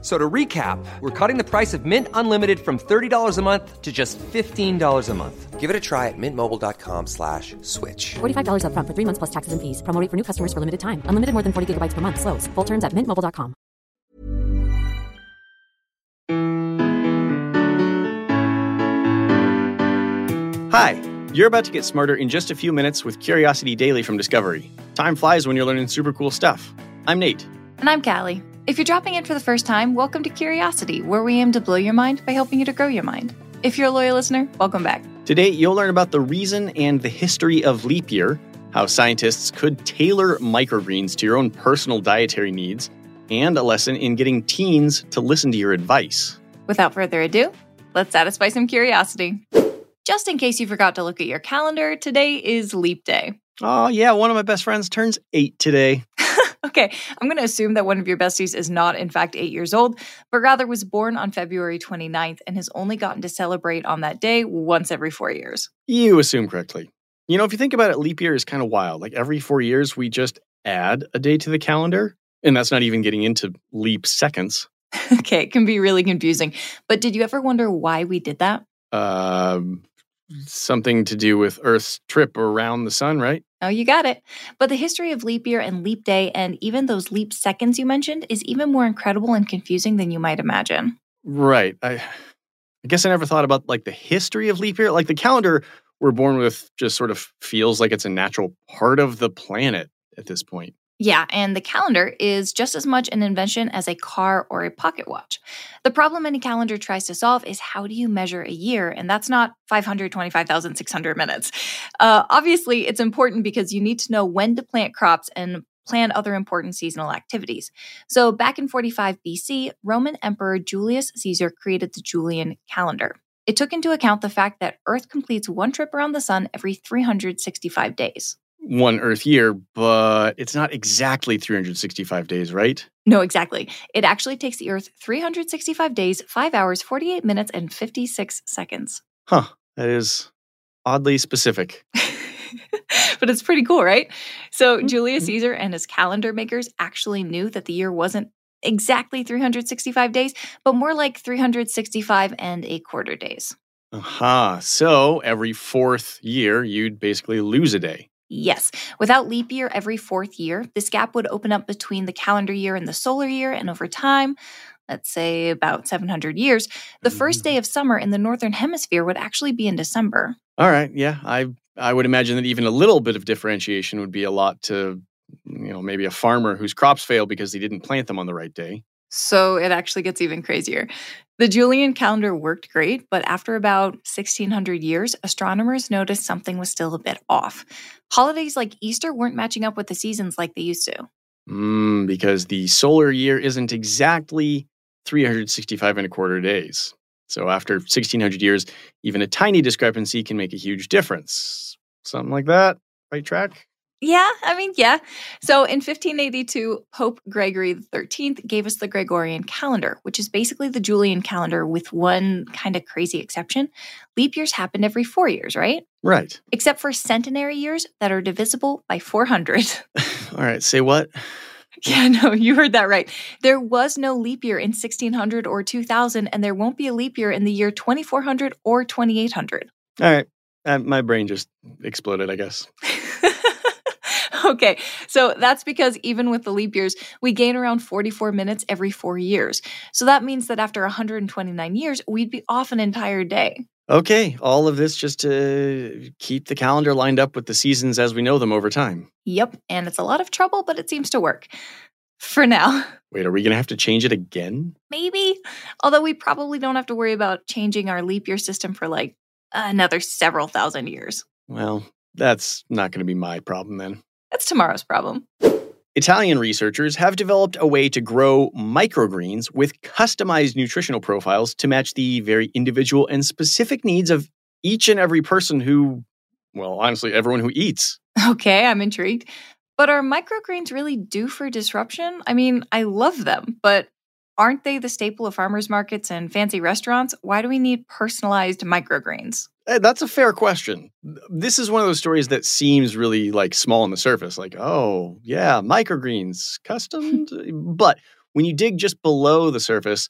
F- So to recap, we're cutting the price of Mint Unlimited from $30 a month to just $15 a month. Give it a try at mintmobile.com slash switch. $45 upfront for three months plus taxes and fees. Promo rate for new customers for limited time. Unlimited more than 40 gigabytes per month. Slows. Full terms at mintmobile.com. Hi, you're about to get smarter in just a few minutes with Curiosity Daily from Discovery. Time flies when you're learning super cool stuff. I'm Nate. And I'm Calli. If you're dropping in for the first time, welcome to Curiosity, where we aim to blow your mind by helping you to grow your mind. If you're a loyal listener, welcome back. Today, you'll learn about the reason and the history of leap year, how scientists could tailor microgreens to your own personal dietary needs, and a lesson in getting teens to listen to your advice. Without further ado, let's satisfy some curiosity. Just in case you forgot to look at your calendar, today is Leap Day. Oh, yeah, one of my best friends turns eight today. Okay, I'm going to assume that one of your besties is not, in fact, eight years old, but rather was born on February 29th and has only gotten to celebrate on that day once every four years. You assume correctly. You know, if you think about it, leap year is kind of wild. Like every four years, we just add a day to the calendar. And that's not even getting into leap seconds. okay, it can be really confusing. But did you ever wonder why we did that? Um, something to do with Earth's trip around the sun, right? Oh, you got it. But the history of leap year and leap day and even those leap seconds you mentioned is even more incredible and confusing than you might imagine. Right. I, I guess I never thought about like the history of leap year. Like the calendar we're born with just sort of feels like it's a natural part of the planet at this point. Yeah, and the calendar is just as much an invention as a car or a pocket watch. The problem any calendar tries to solve is how do you measure a year? And that's not 525,600 minutes. Uh, obviously, it's important because you need to know when to plant crops and plan other important seasonal activities. So, back in 45 BC, Roman Emperor Julius Caesar created the Julian calendar. It took into account the fact that Earth completes one trip around the sun every 365 days. One Earth year, but it's not exactly 365 days, right? No, exactly. It actually takes the Earth 365 days, 5 hours, 48 minutes, and 56 seconds. Huh. That is oddly specific. but it's pretty cool, right? So, Julius Caesar and his calendar makers actually knew that the year wasn't exactly 365 days, but more like 365 and a quarter days. Aha. Uh-huh. So every fourth year, you'd basically lose a day. Yes. Without leap year every fourth year, this gap would open up between the calendar year and the solar year. And over time, let's say about 700 years, the first day mm. of summer in the northern hemisphere would actually be in December. All right. Yeah. I I would imagine that even a little bit of differentiation would be a lot to, you know, maybe a farmer whose crops fail because he didn't plant them on the right day. So it actually gets even crazier. The Julian calendar worked great, but after about 1600 years, astronomers noticed something was still a bit off. Holidays like Easter weren't matching up with the seasons like they used to. Mm, because the solar year isn't exactly 365 and a quarter days. So after 1600 years, even a tiny discrepancy can make a huge difference. Something like that. Right track? Yeah, I mean, yeah. So in 1582, Pope Gregory XIII gave us the Gregorian calendar, which is basically the Julian calendar with one kind of crazy exception. Leap years happened every four years, right? Right. Except for centenary years that are divisible by 400. All right, say what? Yeah, no, you heard that right. There was no leap year in 1600 or 2000, and there won't be a leap year in the year 2400 or 2800. All right. Uh, my brain just exploded, I guess. Okay, so that's because even with the leap years, we gain around 44 minutes every four years. So that means that after 129 years, we'd be off an entire day. Okay, all of this just to keep the calendar lined up with the seasons as we know them over time. Yep, and it's a lot of trouble, but it seems to work. For now. Wait, are we going to have to change it again? Maybe. Although we probably don't have to worry about changing our leap year system for like another several thousand years. Well, that's not going to be my problem then. That's tomorrow's problem. Italian researchers have developed a way to grow microgreens with customized nutritional profiles to match the very individual and specific needs of each and every person who, well, honestly, everyone who eats. Okay, I'm intrigued. But are microgreens really due for disruption? I mean, I love them, but aren't they the staple of farmers markets and fancy restaurants? Why do we need personalized microgreens? Eh, That's a fair question. This is one of those stories that seems really like small on the surface, like, oh, yeah, microgreens, custom. but when you dig just below the surface,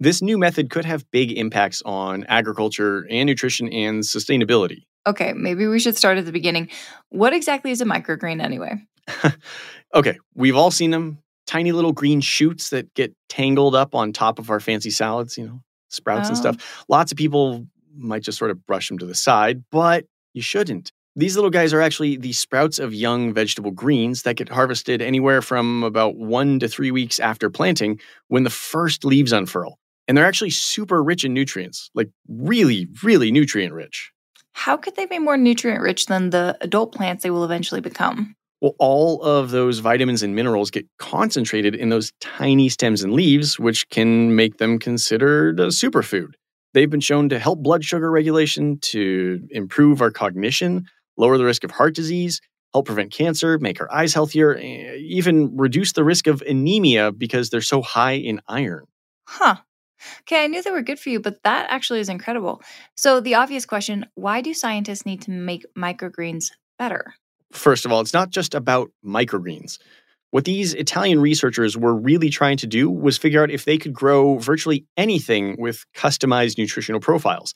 this new method could have big impacts on agriculture and nutrition and sustainability. Okay, maybe we should start at the beginning. What exactly is a microgreen anyway? okay, we've all seen them tiny little green shoots that get tangled up on top of our fancy salads, you know, sprouts and Oh. stuff. Lots of people might just sort of brush them to the side, but you shouldn't. These little guys are actually the sprouts of young vegetable greens that get harvested anywhere from about one to three weeks after planting when the first leaves unfurl. And they're actually super rich in nutrients, like really, really nutrient rich. How could they be more nutrient rich than the adult plants they will eventually become? Well, all of those vitamins and minerals get concentrated in those tiny stems and leaves, which can make them considered a superfood. They've been shown to help blood sugar regulation, to improve our cognition, lower the risk of heart disease, help prevent cancer, make our eyes healthier, eh, even reduce the risk of anemia because they're so high in iron. Huh. Okay, I knew they were good for you, but that actually is incredible. So, the obvious question why do scientists need to make microgreens better? First of all, it's not just about microgreens. What these Italian researchers were really trying to do was figure out if they could grow virtually anything with customized nutritional profiles.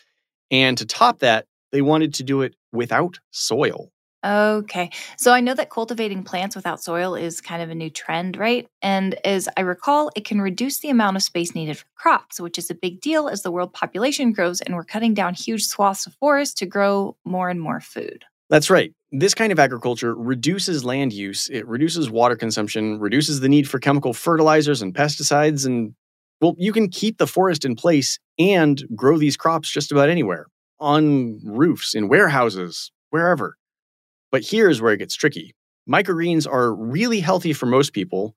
And to top that, they wanted to do it without soil. Okay, so I know that cultivating plants without soil is kind of a new trend, right? And as I recall, it can reduce the amount of space needed for crops, which is a big deal as the world population grows and we're cutting down huge swaths of forest to grow more and more food. That's right. This kind of agriculture reduces land use, it reduces water consumption, reduces the need for chemical fertilizers and pesticides, and well, you can keep the forest in place and grow these crops just about anywhere on roofs, in warehouses, wherever. But here's where it gets tricky. Microgreens are really healthy for most people,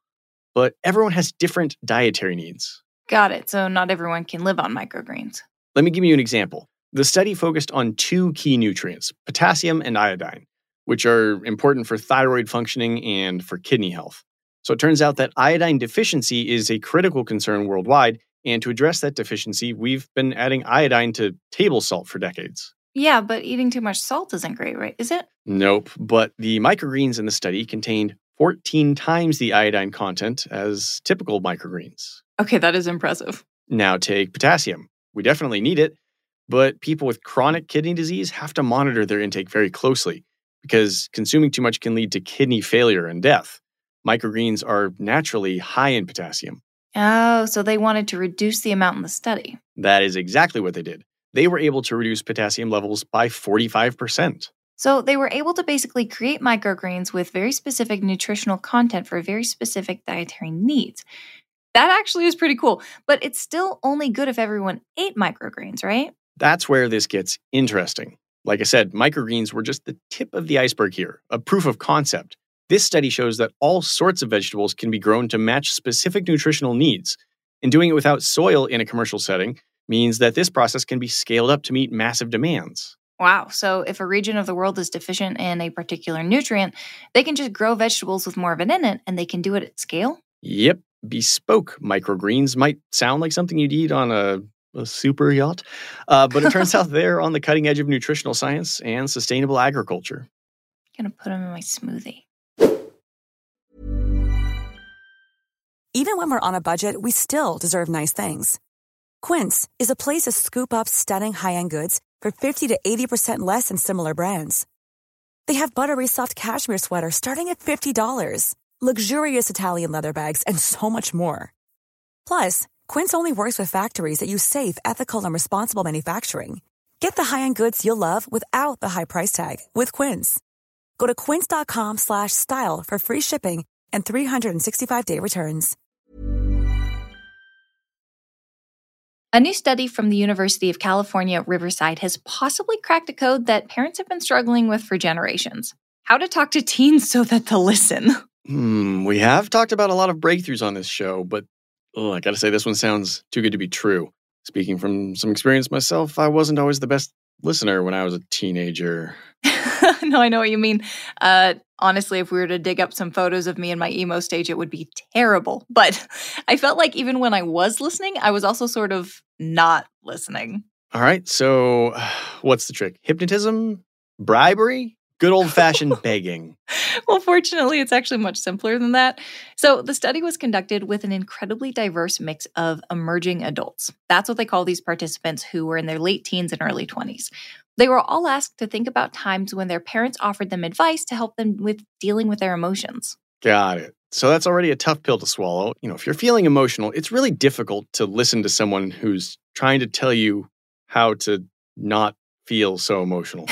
but everyone has different dietary needs. Got it. So, not everyone can live on microgreens. Let me give you an example. The study focused on two key nutrients, potassium and iodine, which are important for thyroid functioning and for kidney health. So it turns out that iodine deficiency is a critical concern worldwide. And to address that deficiency, we've been adding iodine to table salt for decades. Yeah, but eating too much salt isn't great, right? Is it? Nope, but the microgreens in the study contained 14 times the iodine content as typical microgreens. Okay, that is impressive. Now take potassium. We definitely need it, but people with chronic kidney disease have to monitor their intake very closely because consuming too much can lead to kidney failure and death. Microgreens are naturally high in potassium. Oh, so they wanted to reduce the amount in the study. That is exactly what they did. They were able to reduce potassium levels by 45%. So they were able to basically create microgreens with very specific nutritional content for very specific dietary needs. That actually is pretty cool, but it's still only good if everyone ate microgreens, right? That's where this gets interesting. Like I said, microgreens were just the tip of the iceberg here, a proof of concept. This study shows that all sorts of vegetables can be grown to match specific nutritional needs. And doing it without soil in a commercial setting means that this process can be scaled up to meet massive demands. Wow. So if a region of the world is deficient in a particular nutrient, they can just grow vegetables with more of it in it and they can do it at scale? Yep, bespoke microgreens might sound like something you'd eat on a, a super yacht, uh, but it turns out they're on the cutting edge of nutritional science and sustainable agriculture. I'm gonna put them in my smoothie. Even when we're on a budget, we still deserve nice things. Quince is a place to scoop up stunning high-end goods for 50 to 80% less than similar brands. They have buttery soft cashmere sweaters starting at $50, luxurious Italian leather bags, and so much more. Plus, Quince only works with factories that use safe, ethical, and responsible manufacturing. Get the high-end goods you'll love without the high price tag with Quince. Go to quince.com slash style for free shipping and 365-day returns. A new study from the University of California, Riverside has possibly cracked a code that parents have been struggling with for generations. How to talk to teens so that they'll listen. Hmm, we have talked about a lot of breakthroughs on this show, but oh, I gotta say, this one sounds too good to be true. Speaking from some experience myself, I wasn't always the best listener when I was a teenager. no, I know what you mean. Uh, honestly, if we were to dig up some photos of me in my emo stage, it would be terrible. But I felt like even when I was listening, I was also sort of not listening. All right. So, what's the trick? Hypnotism? Bribery? Good old fashioned begging. well, fortunately, it's actually much simpler than that. So, the study was conducted with an incredibly diverse mix of emerging adults. That's what they call these participants who were in their late teens and early 20s. They were all asked to think about times when their parents offered them advice to help them with dealing with their emotions. Got it. So that's already a tough pill to swallow. You know, if you're feeling emotional, it's really difficult to listen to someone who's trying to tell you how to not feel so emotional.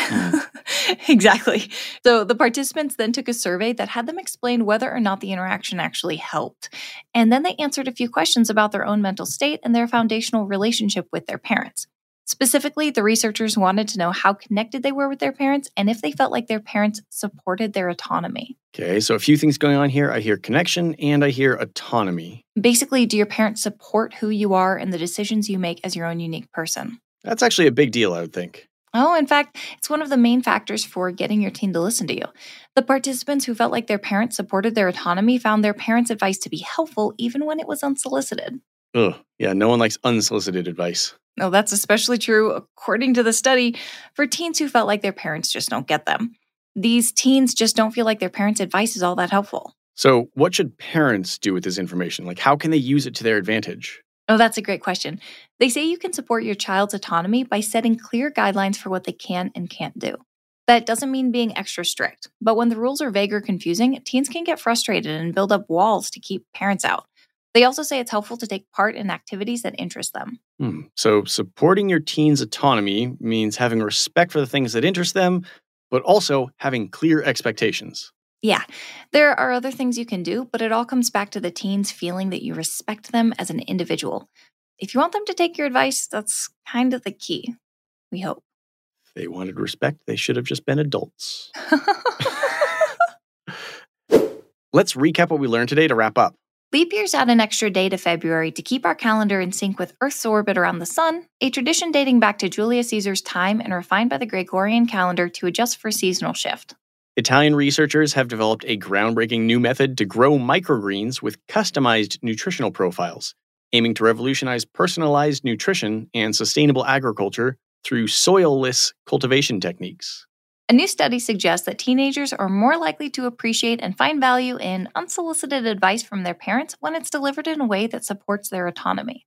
exactly. So the participants then took a survey that had them explain whether or not the interaction actually helped. And then they answered a few questions about their own mental state and their foundational relationship with their parents. Specifically, the researchers wanted to know how connected they were with their parents and if they felt like their parents supported their autonomy. Okay, so a few things going on here. I hear connection and I hear autonomy. Basically, do your parents support who you are and the decisions you make as your own unique person? That's actually a big deal, I would think. Oh, in fact, it's one of the main factors for getting your teen to listen to you. The participants who felt like their parents supported their autonomy found their parents' advice to be helpful even when it was unsolicited. Ugh, yeah, no one likes unsolicited advice. No, that's especially true, according to the study, for teens who felt like their parents just don't get them. These teens just don't feel like their parents' advice is all that helpful. So, what should parents do with this information? Like, how can they use it to their advantage? Oh, that's a great question. They say you can support your child's autonomy by setting clear guidelines for what they can and can't do. That doesn't mean being extra strict, but when the rules are vague or confusing, teens can get frustrated and build up walls to keep parents out. They also say it's helpful to take part in activities that interest them. Hmm. So, supporting your teen's autonomy means having respect for the things that interest them, but also having clear expectations. Yeah, there are other things you can do, but it all comes back to the teens feeling that you respect them as an individual. If you want them to take your advice, that's kind of the key. We hope. If they wanted respect, they should have just been adults. Let's recap what we learned today to wrap up. Leap years add an extra day to February to keep our calendar in sync with Earth's orbit around the sun, a tradition dating back to Julius Caesar's time and refined by the Gregorian calendar to adjust for seasonal shift. Italian researchers have developed a groundbreaking new method to grow microgreens with customized nutritional profiles, aiming to revolutionize personalized nutrition and sustainable agriculture through soilless cultivation techniques. A new study suggests that teenagers are more likely to appreciate and find value in unsolicited advice from their parents when it's delivered in a way that supports their autonomy.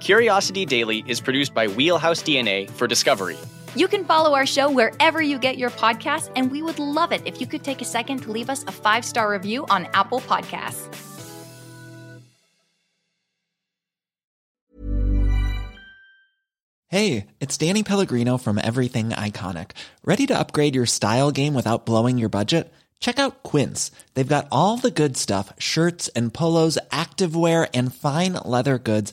Curiosity Daily is produced by Wheelhouse DNA for Discovery. You can follow our show wherever you get your podcasts, and we would love it if you could take a second to leave us a five star review on Apple Podcasts. Hey, it's Danny Pellegrino from Everything Iconic. Ready to upgrade your style game without blowing your budget? Check out Quince. They've got all the good stuff shirts and polos, activewear, and fine leather goods,